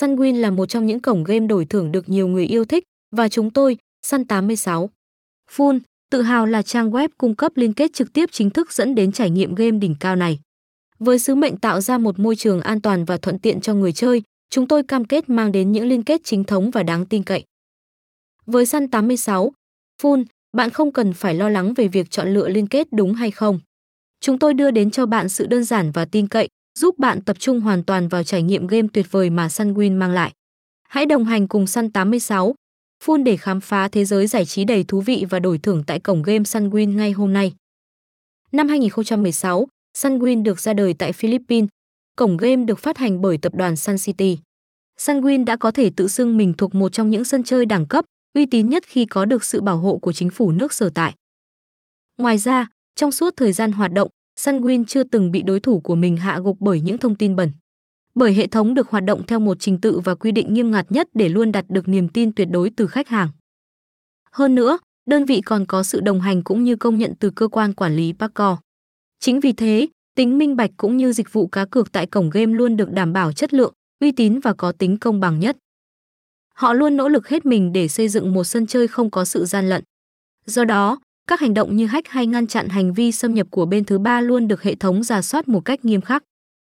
Sunwin là một trong những cổng game đổi thưởng được nhiều người yêu thích và chúng tôi, Sun86. Full, tự hào là trang web cung cấp liên kết trực tiếp chính thức dẫn đến trải nghiệm game đỉnh cao này. Với sứ mệnh tạo ra một môi trường an toàn và thuận tiện cho người chơi, chúng tôi cam kết mang đến những liên kết chính thống và đáng tin cậy. Với Sun 86, Full, bạn không cần phải lo lắng về việc chọn lựa liên kết đúng hay không. Chúng tôi đưa đến cho bạn sự đơn giản và tin cậy, giúp bạn tập trung hoàn toàn vào trải nghiệm game tuyệt vời mà Sunwin mang lại. Hãy đồng hành cùng Sun 86, Full để khám phá thế giới giải trí đầy thú vị và đổi thưởng tại cổng game Sunwin ngay hôm nay. Năm 2016, Sunwin được ra đời tại Philippines. Cổng game được phát hành bởi tập đoàn Sun City. Sunwin đã có thể tự xưng mình thuộc một trong những sân chơi đẳng cấp, uy tín nhất khi có được sự bảo hộ của chính phủ nước sở tại. Ngoài ra, trong suốt thời gian hoạt động, Sunwin chưa từng bị đối thủ của mình hạ gục bởi những thông tin bẩn. Bởi hệ thống được hoạt động theo một trình tự và quy định nghiêm ngặt nhất để luôn đạt được niềm tin tuyệt đối từ khách hàng. Hơn nữa, đơn vị còn có sự đồng hành cũng như công nhận từ cơ quan quản lý Paco. Chính vì thế, tính minh bạch cũng như dịch vụ cá cược tại cổng game luôn được đảm bảo chất lượng, uy tín và có tính công bằng nhất. Họ luôn nỗ lực hết mình để xây dựng một sân chơi không có sự gian lận. Do đó, các hành động như hack hay ngăn chặn hành vi xâm nhập của bên thứ ba luôn được hệ thống giả soát một cách nghiêm khắc.